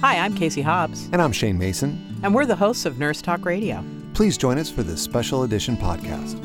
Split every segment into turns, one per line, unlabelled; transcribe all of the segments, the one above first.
Hi, I'm Casey Hobbs.
And I'm Shane Mason.
And we're the hosts of Nurse Talk Radio.
Please join us for this special edition podcast.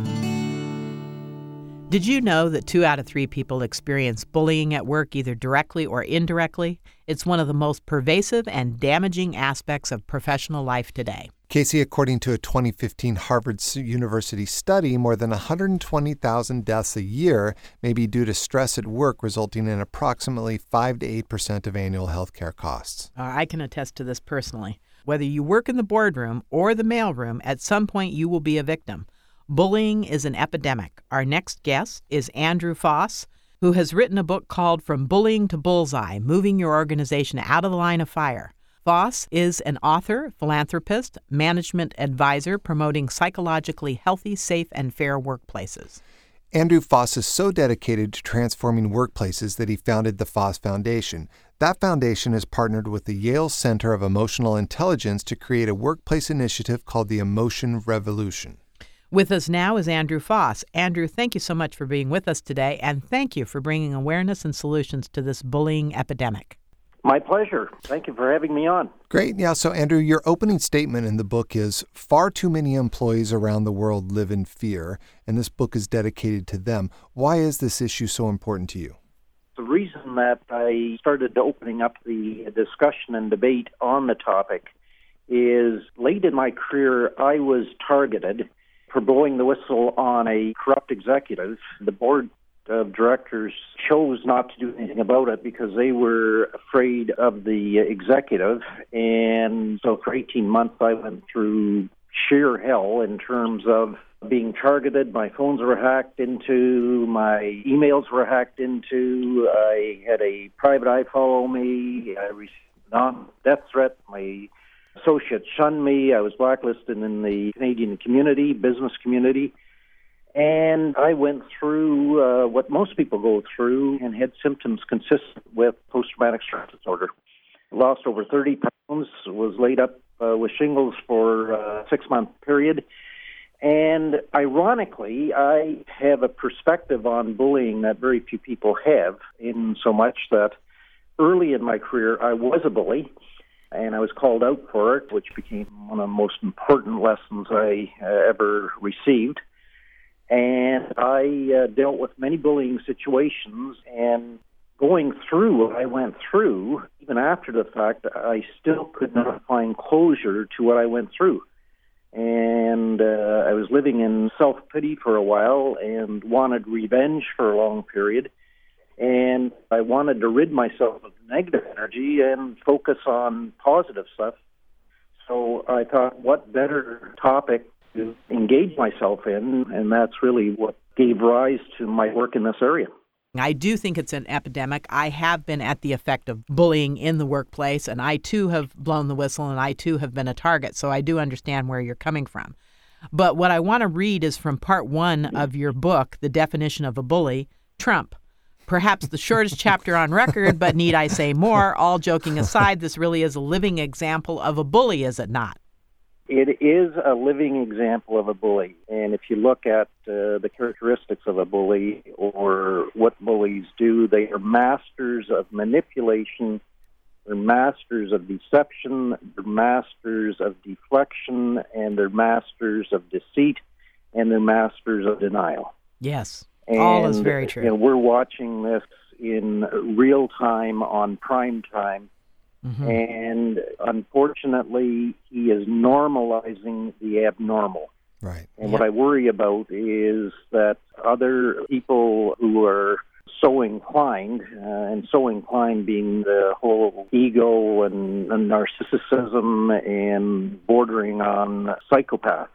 Did you know that two out of three people experience bullying at work either directly or indirectly? It's one of the most pervasive and damaging aspects of professional life today.
Casey, according to a 2015 Harvard University study, more than 120,000 deaths a year may be due to stress at work, resulting in approximately 5 to 8% of annual healthcare costs.
Uh, I can attest to this personally. Whether you work in the boardroom or the mailroom, at some point you will be a victim. Bullying is an epidemic. Our next guest is Andrew Faas, who has written a book called From Bullying to Bullseye Moving Your Organization Out of the Line of Fire. Faas is an author, philanthropist, management advisor promoting psychologically healthy, safe, and fair workplaces.
Andrew Faas is so dedicated to transforming workplaces that he founded the Faas Foundation. That foundation has partnered with the Yale Center of Emotional Intelligence to create a workplace initiative called the Emotion Revolution.
With us now is Andrew Faas. Andrew, thank you so much for being with us today, and thank you for bringing awareness and solutions to this bullying epidemic.
My pleasure. Thank you for having me on.
Great. Yeah. So, Andrew, your opening statement in the book is far too many employees around the world live in fear, and this book is dedicated to them. Why is this issue so important to you?
The reason that I started opening up the discussion and debate on the topic is late in my career, I was targeted for blowing the whistle on a corrupt executive. The board of directors chose not to do anything about it because they were afraid of the executive. And so for 18 months, I went through sheer hell in terms of being targeted. My phones were hacked into, my emails were hacked into. I had a private eye follow me. I received non death threat. My associates shunned me. I was blacklisted in the Canadian community, business community. And I went through uh, what most people go through and had symptoms consistent with post traumatic stress disorder. Lost over 30 pounds, was laid up uh, with shingles for a six month period. And ironically, I have a perspective on bullying that very few people have, in so much that early in my career, I was a bully and I was called out for it, which became one of the most important lessons I uh, ever received. And I uh, dealt with many bullying situations, and going through what I went through, even after the fact, I still could not find closure to what I went through. And uh, I was living in self pity for a while and wanted revenge for a long period. And I wanted to rid myself of negative energy and focus on positive stuff. So I thought, what better topic to engage myself in, and that's really what gave rise to my work in this area.
I do think it's an epidemic. I have been at the effect of bullying in the workplace, and I too have blown the whistle, and I too have been a target. So I do understand where you're coming from. But what I want to read is from part one of your book, The Definition of a Bully Trump. Perhaps the shortest chapter on record, but need I say more? All joking aside, this really is a living example of a bully, is it not?
It is a living example of a bully. And if you look at uh, the characteristics of a bully or what bullies do, they are masters of manipulation, they're masters of deception, they're masters of deflection, and they're masters of deceit, and they're masters of denial.
Yes.
And,
All is very true.
You know, we're watching this in real time on prime time Mm-hmm. And unfortunately, he is normalizing the abnormal.
Right.
And what I worry about is that other people who are so inclined, uh, and so inclined being the whole ego and, and narcissism and bordering on psychopath.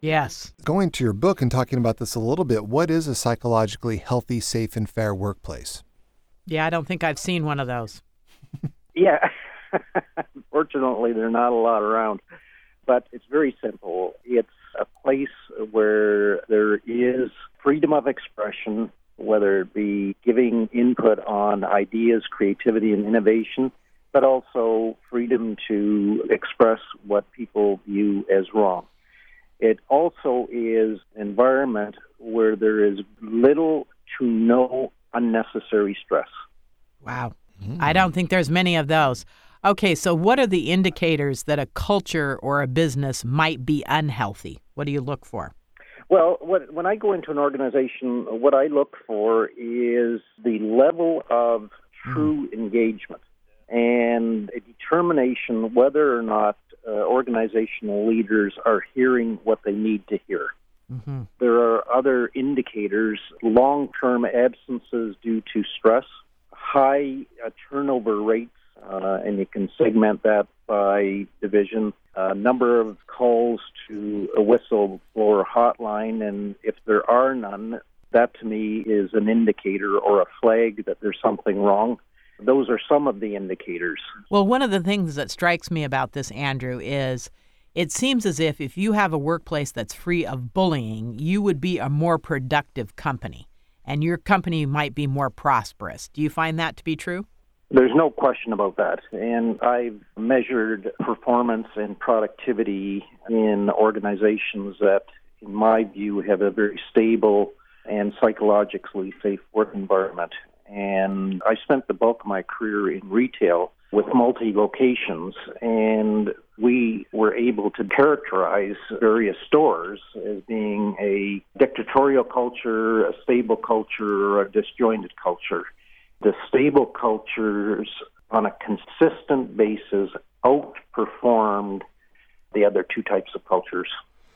Yes.
Going to your book and talking about this a little bit, what is a psychologically healthy, safe, and fair workplace?
Yeah, I don't think I've seen one of those.
yeah. Unfortunately, there are not a lot around. But it's very simple. It's a place where there is freedom of expression, whether it be giving input on ideas, creativity, and innovation, but also freedom to express what people view as wrong. It also is an environment where there is little to no unnecessary stress.
Wow. Mm. I don't think there's many of those. Okay, so what are the indicators that a culture or a business might be unhealthy? What do you look for?
Well, what, when I go into an organization, what I look for is the level of true mm. engagement and a determination whether or not uh, organizational leaders are hearing what they need to hear. Mm-hmm. There are other indicators long term absences due to stress, high uh, turnover rates, uh, and you can segment that by division, uh, number of calls to a whistleblower hotline, and if there are none, that to me is an indicator or a flag that there's something wrong. Those are some of the indicators.
Well, one of the things that strikes me about this, Andrew, is it seems as if if you have a workplace that's free of bullying, you would be a more productive company and your company might be more prosperous. Do you find that to be true?
There's no question about that. And I've measured performance and productivity in organizations that, in my view, have a very stable and psychologically safe work environment. And I spent the bulk of my career in retail with multi locations, and we were able to characterize various stores as being a dictatorial culture, a stable culture, or a disjointed culture. The stable cultures, on a consistent basis, outperformed the other two types of cultures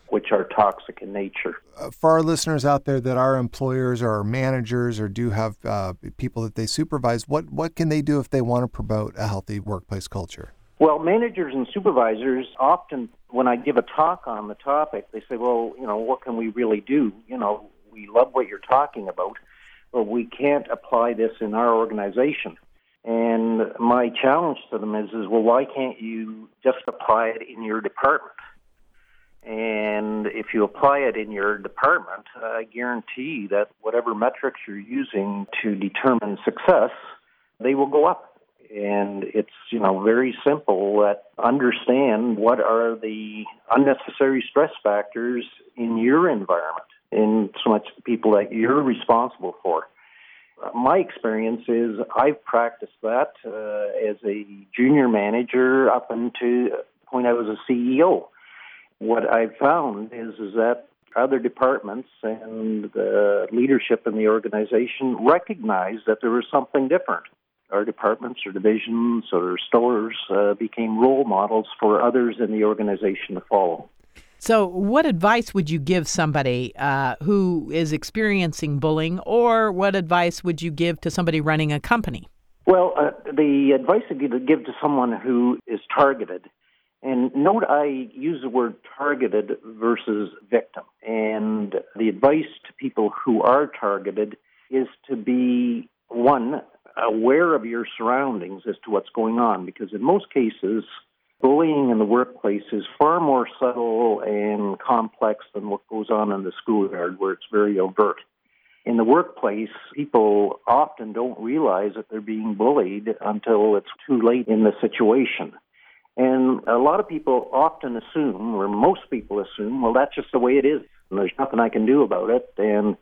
which are toxic in nature.
Uh, for our listeners out there that are employers or managers or do have uh, people that they supervise, what, what can they do if they want to promote a healthy workplace culture?
Well, managers and supervisors often, when I give a talk on the topic, they say, well, you know, what can we really do? You know, we love what you're talking about, but we can't apply this in our organization. And my challenge to them is, is well, why can't you just apply it in your department? And if you apply it in your department, I guarantee that whatever metrics you're using to determine success, they will go up. And it's, you know, very simple that understand what are the unnecessary stress factors in your environment, in so much the people that you're responsible for. My experience is I've practiced that uh, as a junior manager up until the point I was a CEO what I've found is is that other departments and the leadership in the organization recognized that there was something different. Our departments or divisions or stores uh, became role models for others in the organization to follow.
So, what advice would you give somebody uh, who is experiencing bullying, or what advice would you give to somebody running a company?
Well, uh, the advice I would give to someone who is targeted and note I use the word targeted versus victim. And the advice to people who are targeted is to be, one, aware of your surroundings as to what's going on, because in most cases, bullying in the workplace is far more subtle and complex than what goes on in the schoolyard, where it's very overt. In the workplace, people often don't realize that they're being bullied until it's too late in the situation. And a lot of people often assume, or most people assume, well, that's just the way it is, and there's nothing I can do about it, and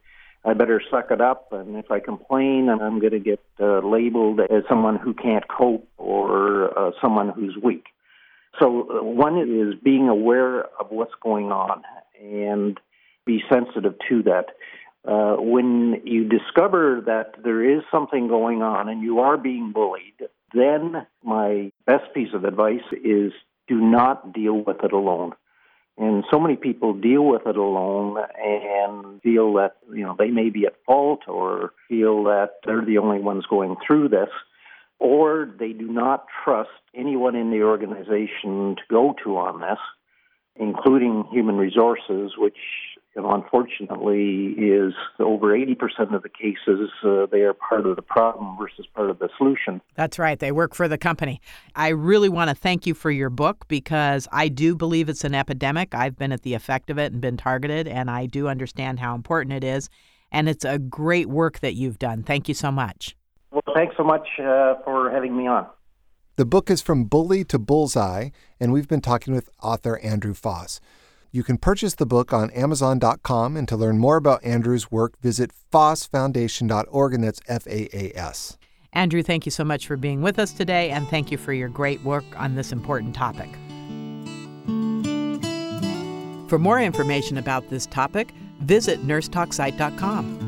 I better suck it up. And if I complain, I'm going to get uh, labeled as someone who can't cope or uh, someone who's weak. So, uh, one is being aware of what's going on and be sensitive to that. Uh, when you discover that there is something going on and you are being bullied, then my best piece of advice is do not deal with it alone. And so many people deal with it alone and feel that, you know, they may be at fault or feel that they're the only ones going through this, or they do not trust anyone in the organization to go to on this, including human resources, which you know, unfortunately, is over 80% of the cases uh, they are part of the problem versus part of the solution.
That's right. They work for the company. I really want to thank you for your book because I do believe it's an epidemic. I've been at the effect of it and been targeted, and I do understand how important it is. And it's a great work that you've done. Thank you so much.
Well, thanks so much uh, for having me on.
The book is From Bully to Bullseye, and we've been talking with author Andrew Faas. You can purchase the book on Amazon.com, and to learn more about Andrew's work, visit faasfoundation.org, and that's F A A S.
Andrew, thank you so much for being with us today, and thank you for your great work on this important topic. For more information about this topic, visit nursetalksite.com.